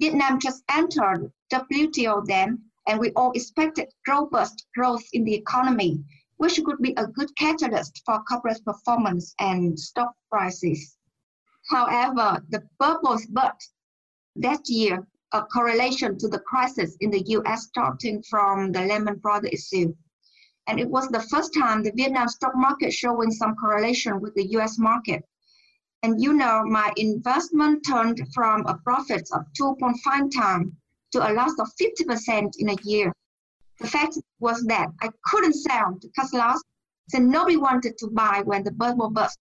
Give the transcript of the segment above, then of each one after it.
Vietnam just entered WTO then, and we all expected robust growth in the economy, which could be a good catalyst for corporate performance and stock prices. However, the bubbles burst that year, a correlation to the crisis in the US starting from the Lehman Brothers issue. And it was the first time the Vietnam stock market showing some correlation with the US market. And you know, my investment turned from a profit of 2.5 times to a loss of 50% in a year. The fact was that I couldn't sell to cut loss, so nobody wanted to buy when the bubble burst.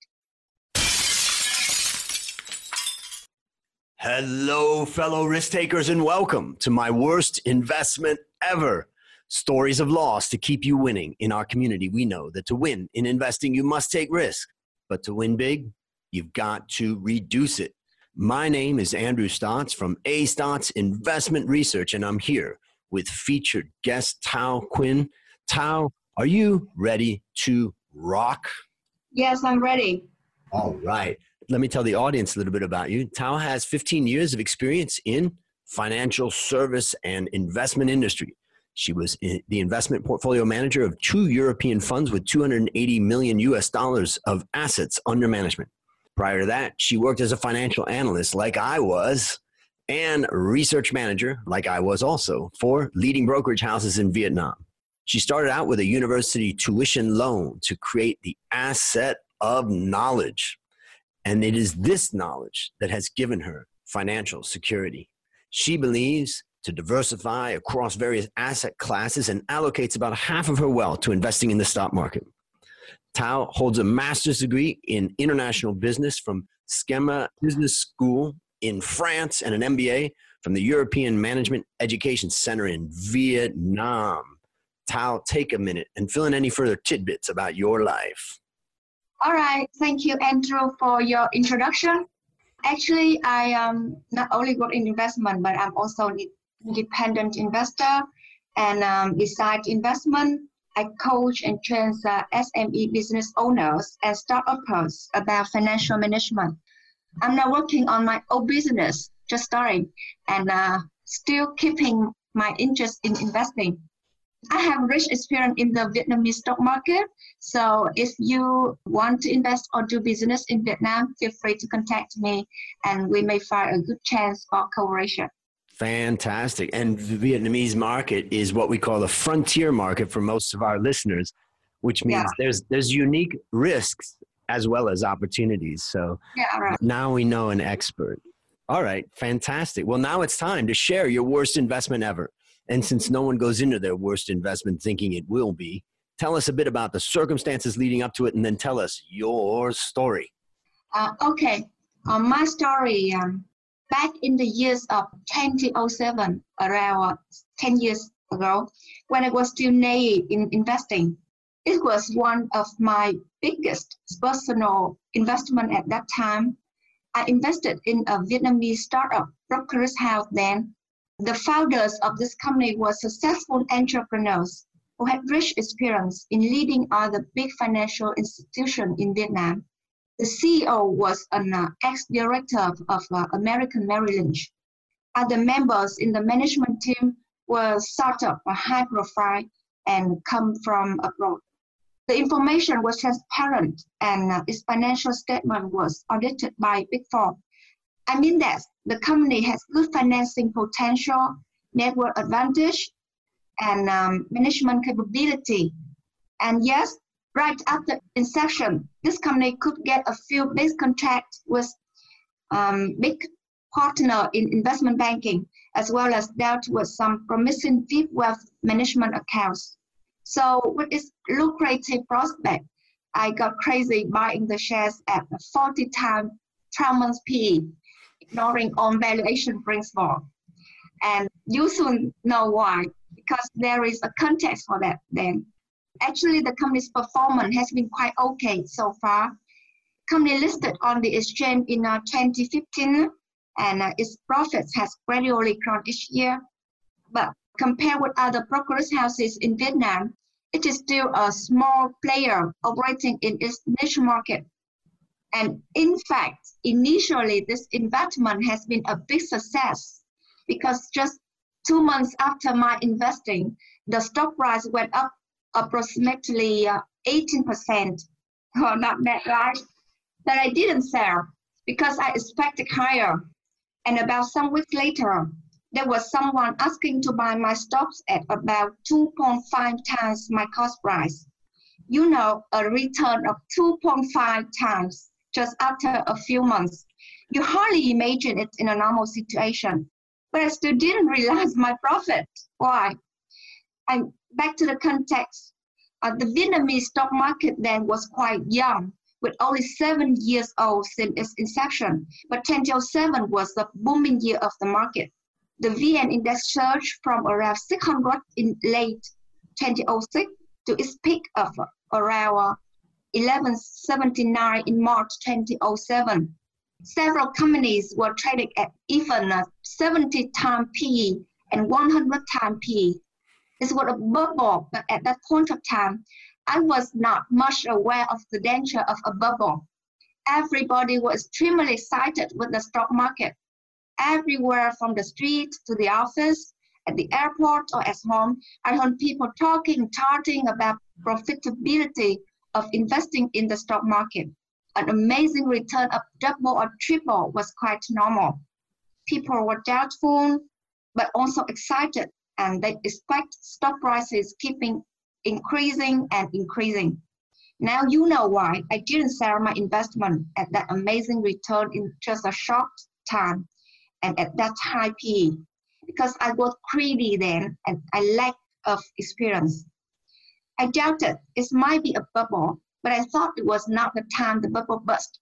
Hello, fellow risk takers, and welcome to my worst investment ever. Stories of loss to keep you winning. In our community, we know that to win in investing, you must take risk. But to win big, you've got to reduce it. My name is Andrew Stotz from A Stotz Investment Research, and I'm here with featured guest Tao Quinn. Tao, are you ready to rock? Yes, I'm ready. All right let me tell the audience a little bit about you. Tao has 15 years of experience in financial service and investment industry. She was the investment portfolio manager of two European funds with 280 million US dollars of assets under management. Prior to that, she worked as a financial analyst, like I was, and research manager, like I was also, for leading brokerage houses in Vietnam. She started out with a university tuition loan to create the asset of knowledge. And it is this knowledge that has given her financial security. She believes to diversify across various asset classes and allocates about half of her wealth to investing in the stock market. Tao holds a master's degree in international business from SKEMA Business School in France and an MBA from the European Management Education Center in Vietnam. Tao, take a minute and fill in any further tidbits about your life. All right, thank you, Andrew, for your introduction. Actually, I um, not only work in investment, but I'm also an independent investor. And um, besides investment, I coach and train uh, SME business owners and startups about financial management. I'm now working on my own business, just starting, and uh, still keeping my interest in investing. I have rich experience in the Vietnamese stock market. So if you want to invest or do business in Vietnam, feel free to contact me and we may find a good chance for cooperation. Fantastic. And the Vietnamese market is what we call the frontier market for most of our listeners, which means yeah. there's there's unique risks as well as opportunities. So yeah, right. now we know an expert. All right, fantastic. Well, now it's time to share your worst investment ever. And since no one goes into their worst investment thinking it will be, tell us a bit about the circumstances leading up to it and then tell us your story. Uh, okay, uh, my story um, back in the years of 2007, around 10 years ago, when I was still naive in investing, it was one of my biggest personal investment at that time. I invested in a Vietnamese startup brokerage house then the founders of this company were successful entrepreneurs who had rich experience in leading other big financial institutions in Vietnam. The CEO was an uh, ex-director of, of uh, American Merrill Lynch. Other members in the management team were of high profile and come from abroad. The information was transparent and uh, its financial statement was audited by Big Four. I mean that the company has good financing potential, network advantage, and um, management capability. And yes, right after inception, this company could get a few big contracts with um, big partner in investment banking, as well as dealt with some promising deep wealth management accounts. So with this lucrative prospect, I got crazy buying the shares at 40 times 12 months PE ignoring on valuation principle. And you soon know why, because there is a context for that then. Actually, the company's performance has been quite okay so far. Company listed on the exchange in uh, 2015 and uh, its profits has gradually grown each year. But compared with other brokerage houses in Vietnam, it is still a small player operating in its niche market and in fact, initially, this investment has been a big success. because just two months after my investing, the stock price went up approximately uh, 18%. Oh, not bad, right? But I didn't sell because I expected higher. And about some weeks later, there was someone asking to buy my stocks at about 2.5 times my cost price. You know, a return of 2.5 times just after a few months. You hardly imagine it in a normal situation. But I still didn't realize my profit. Why? And back to the context. Uh, the Vietnamese stock market then was quite young, with only seven years old since its inception. But 2007 was the booming year of the market. The VN index surged from around 600 in late 2006 to its peak of around 1179 in March 2007. Several companies were traded at even 70 times PE and 100 times PE. This was a bubble, but at that point of time, I was not much aware of the danger of a bubble. Everybody was extremely excited with the stock market. Everywhere from the street to the office, at the airport or at home, I heard people talking, talking about profitability of investing in the stock market. An amazing return of double or triple was quite normal. People were doubtful, but also excited, and they expect stock prices keeping increasing and increasing. Now you know why I didn't sell my investment at that amazing return in just a short time and at that high PE because I was greedy then and I lacked of experience. I doubted it might be a bubble, but I thought it was not the time the bubble burst.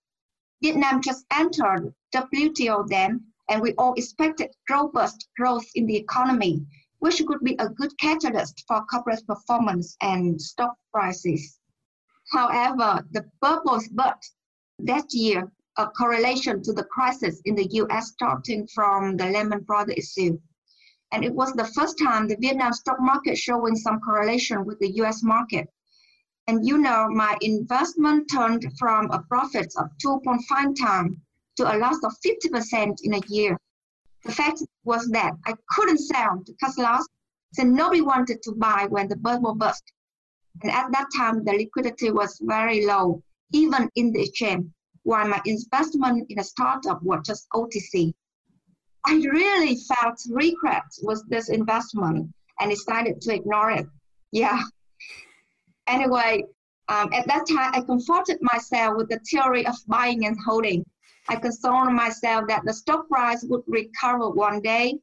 Vietnam just entered WTO then, and we all expected robust growth in the economy which could be a good catalyst for corporate performance and stock prices. However, the bubbles burst that year, a correlation to the crisis in the US starting from the Lehman Brothers issue. And it was the first time the Vietnam stock market showing some correlation with the US market. And you know, my investment turned from a profit of 2.5 times to a loss of 50% in a year. The fact was that I couldn't sell cut loss, so nobody wanted to buy when the bubble burst. And at that time, the liquidity was very low, even in the exchange, while my investment in a startup was just OTC. I really felt regret with this investment and decided to ignore it. Yeah. Anyway, um, at that time, I comforted myself with the theory of buying and holding. I consoled myself that the stock price would recover one day.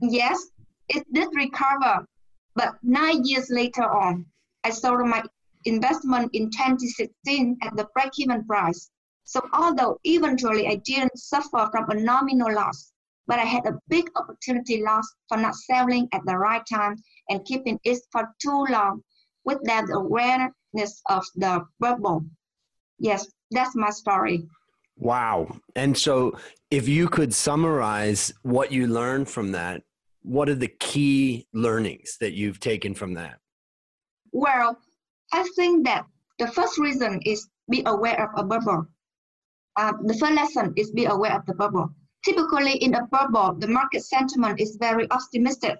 Yes, it did recover, but nine years later on, I sold my investment in 2016 at the break-even price. So although eventually I didn't suffer from a nominal loss, but I had a big opportunity loss for not selling at the right time and keeping it for too long without the awareness of the bubble. Yes, that's my story. Wow. And so, if you could summarize what you learned from that, what are the key learnings that you've taken from that? Well, I think that the first reason is be aware of a bubble. Uh, the first lesson is be aware of the bubble. Typically, in a bubble, the market sentiment is very optimistic.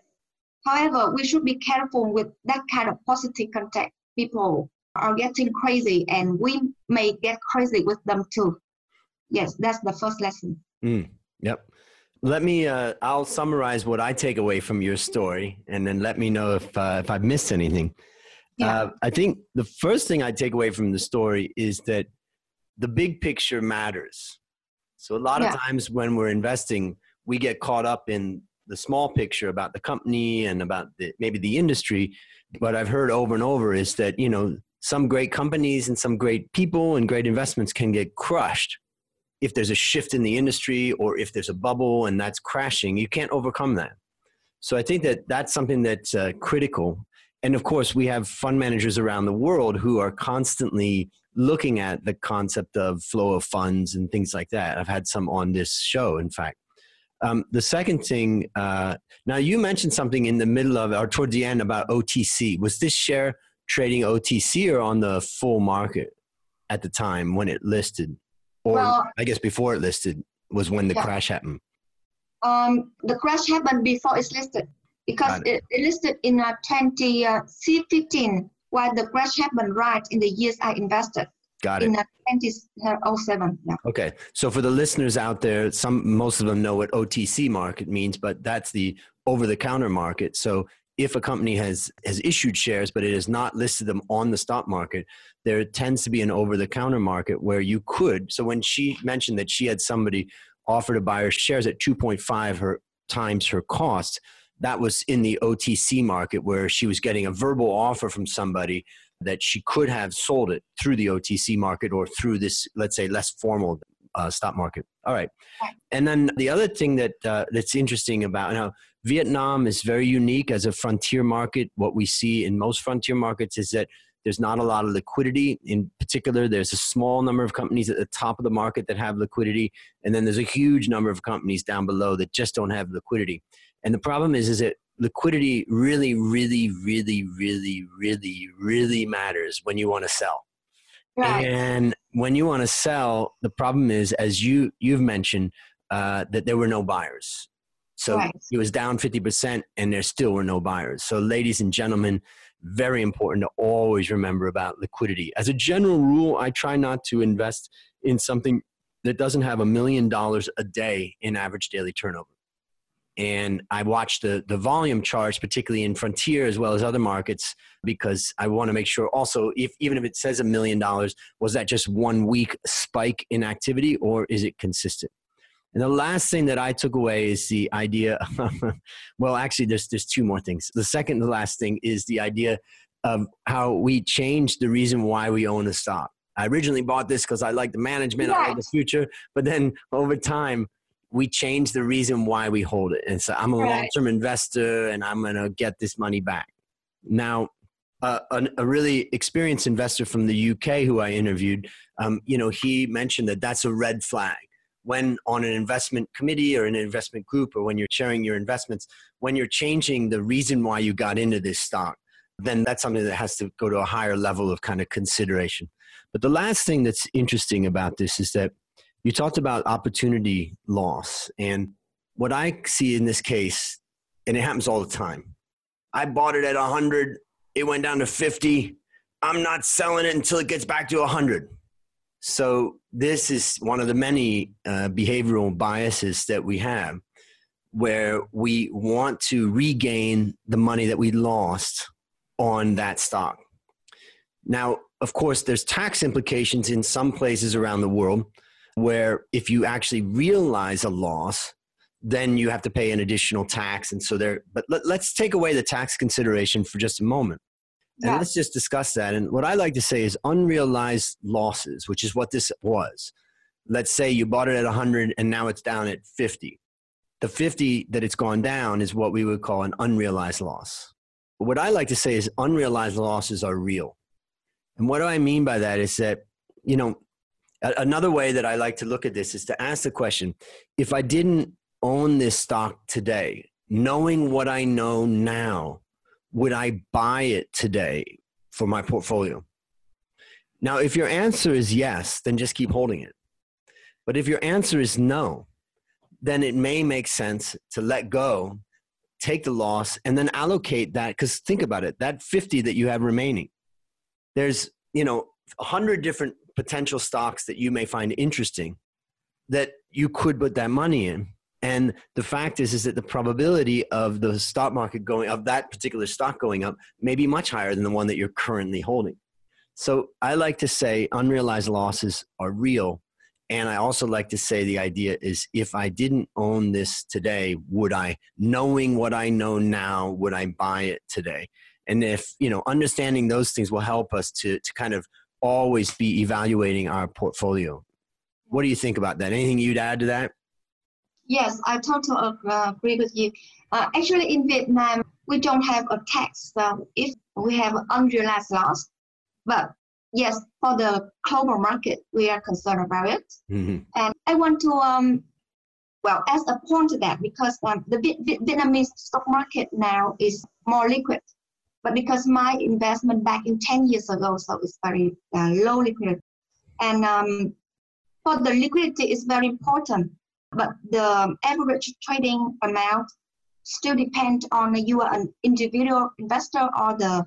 However, we should be careful with that kind of positive context. People are getting crazy, and we may get crazy with them too yes, that's the first lesson. Mm, yep. Let me. Uh, I'll summarize what I take away from your story, and then let me know if uh, if I've missed anything. Yeah. Uh, I think the first thing I take away from the story is that the big picture matters. So a lot yeah. of times when we're investing, we get caught up in the small picture about the company and about the, maybe the industry. What I've heard over and over is that you know some great companies and some great people and great investments can get crushed if there's a shift in the industry or if there's a bubble and that's crashing, you can't overcome that. So I think that that's something that's uh, critical. And of course, we have fund managers around the world who are constantly looking at the concept of flow of funds and things like that. I've had some on this show, in fact. Um, the second thing, uh, now you mentioned something in the middle of or toward the end about OTC. Was this share trading OTC or on the full market at the time when it listed? Or well, I guess before it listed was when the yeah. crash happened. Um, the crash happened before it's listed because it. It, it, listed in uh, 2015 while the crash happened right in the years I invested. Got it. In uh, 2007. Yeah. Okay. So for the listeners out there, some most of them know what OTC market means, but that's the over the counter market. So if a company has has issued shares but it has not listed them on the stock market there tends to be an over the counter market where you could so when she mentioned that she had somebody offer to buy her shares at 2.5 her times her cost that was in the OTC market where she was getting a verbal offer from somebody that she could have sold it through the OTC market or through this let's say less formal uh, stock market all right and then the other thing that uh, that's interesting about now Vietnam is very unique as a frontier market. What we see in most frontier markets is that there's not a lot of liquidity. In particular, there's a small number of companies at the top of the market that have liquidity, and then there's a huge number of companies down below that just don't have liquidity. And the problem is, is that liquidity really, really, really, really, really, really matters when you want to sell. Right. And when you want to sell, the problem is, as you you've mentioned, uh, that there were no buyers. So right. it was down 50% and there still were no buyers. So, ladies and gentlemen, very important to always remember about liquidity. As a general rule, I try not to invest in something that doesn't have a million dollars a day in average daily turnover. And I watch the, the volume charts, particularly in Frontier as well as other markets, because I want to make sure also, if, even if it says a million dollars, was that just one week spike in activity or is it consistent? And the last thing that I took away is the idea. well, actually, there's there's two more things. The second, the last thing is the idea of how we change the reason why we own a stock. I originally bought this because I like the management, I like the future, but then over time, we change the reason why we hold it. And so I'm a right. long-term investor, and I'm going to get this money back. Now, uh, a, a, really experienced investor from the UK who I interviewed, um, you know, he mentioned that that's a red flag when on an investment committee or an investment group or when you're sharing your investments, when you're changing the reason why you got into this stock, then that's something that has to go to a higher level of kind of consideration. But the last thing that's interesting about this is that you talked about opportunity loss. And what I see in this case, and it happens all the time, I bought it at 100, it went down to 50. I'm not selling it until it gets back to 100. So this is one of the many uh, behavioral biases that we have where we want to regain the money that we lost on that stock. Now, of course, there's tax implications in some places around the world where if you actually realize a loss, then you have to pay an additional tax. And so there, but let, us take away the tax consideration for just a moment. And yeah. let's just discuss that. And what I like to say is unrealized losses, which is what this was. Let's say you bought it at 100 and now it's down at 50. The 50 that it's gone down is what we would call an unrealized loss. But what I like to say is unrealized losses are real. And what do I mean by that is that, you know, another way that I like to look at this is to ask the question if I didn't own this stock today, knowing what I know now, would I buy it today for my portfolio? Now, if your answer is yes, then just keep holding it. But if your answer is no, then it may make sense to let go, take the loss, and then allocate that. Because think about it that 50 that you have remaining, there's, you know, 100 different potential stocks that you may find interesting that you could put that money in and the fact is, is that the probability of the stock market going of that particular stock going up may be much higher than the one that you're currently holding. So I like to say unrealized losses are real. And I also like to say the idea is if I didn't own this today, would I, knowing what I know now, would I buy it today? And if, you know, understanding those things will help us to, to kind of always be evaluating our portfolio. What do you think about that? Anything you'd add to that? Yes, I totally agree with you. Uh, actually, in Vietnam, we don't have a tax if we have unrealized loss. But yes, for the global market, we are concerned about it. Mm-hmm. And I want to, um, well, as a point to that, because um, the Vietnamese stock market now is more liquid. But because my investment back in 10 years ago, so it's very uh, low liquidity. And um, for the liquidity is very important but the average trading amount still depends on you are an individual investor or the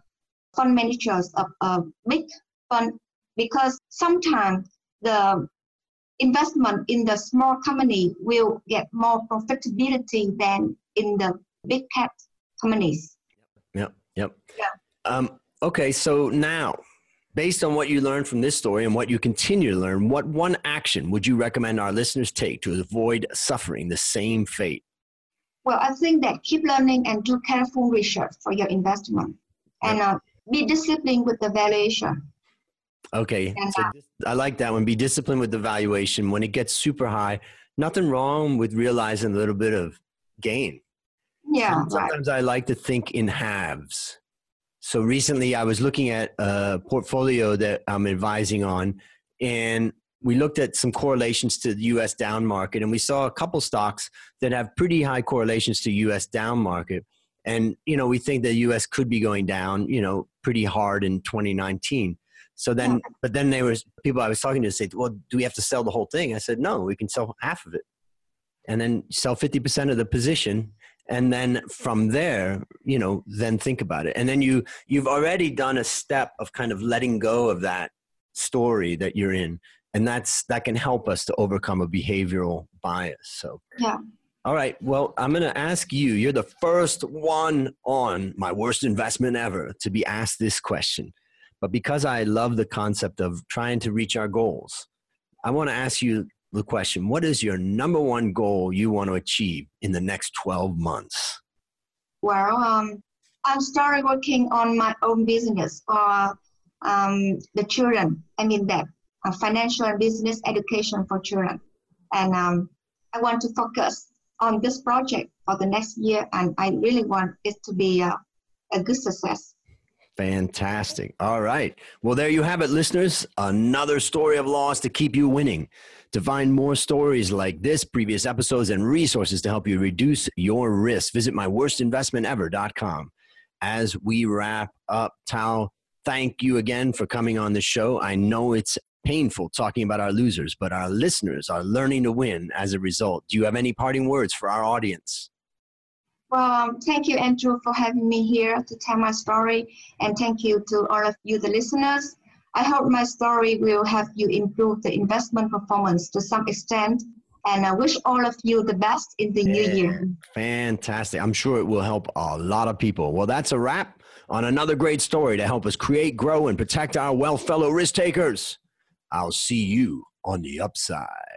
fund managers of a big fund because sometimes the investment in the small company will get more profitability than in the big cap companies. Yep. Yeah. Um, okay, so now, based on what you learned from this story and what you continue to learn, what one action would you recommend our listeners take to avoid suffering the same fate? Well, I think that keep learning and do careful research for your investment, and uh, be disciplined with the valuation. Okay, so I like that one. Be disciplined with the valuation. When it gets super high, nothing wrong with realizing a little bit of gain. Yeah. Sometimes right. I like to think in halves. So recently I was looking at a portfolio that I'm advising on, and we looked at some correlations to the US down market, and we saw a couple stocks that have pretty high correlations to US down market. And, you know, we think the US could be going down, you know, pretty hard in 2019. So then, but then there was people I was talking to say, well, do we have to sell the whole thing? I said, no, we can sell half of it and then sell 50% of the position. And then from there, you know, then think about it. And then you, you've already done a step of kind of letting go of that story that you're in. And that's, that can help us to overcome a behavioral bias. So, yeah. All right. Well, I'm going to ask you. You're the first one on my worst investment ever to be asked this question. But because I love the concept of trying to reach our goals, I want to ask you the question What is your number one goal you want to achieve in the next 12 months? Well, um, I started working on my own business for um, the children. I mean, that uh, financial and business education for children. And um, I want to focus on this project for the next year, and I really want it to be a, a good success. Fantastic. All right. Well, there you have it, listeners. Another story of loss to keep you winning. To find more stories like this, previous episodes, and resources to help you reduce your risk, visit myworstinvestmentever.com. As we wrap up, Tao, thank you again for coming on the show. I know it's painful talking about our losers, but our listeners are learning to win as a result. Do you have any parting words for our audience? Well, um, thank you, Andrew, for having me here to tell my story. And thank you to all of you, the listeners. I hope my story will help you improve the investment performance to some extent. And I wish all of you the best in the yeah, new year. Fantastic. I'm sure it will help a lot of people. Well, that's a wrap on another great story to help us create, grow, and protect our wealth, fellow risk takers. I'll see you on the upside.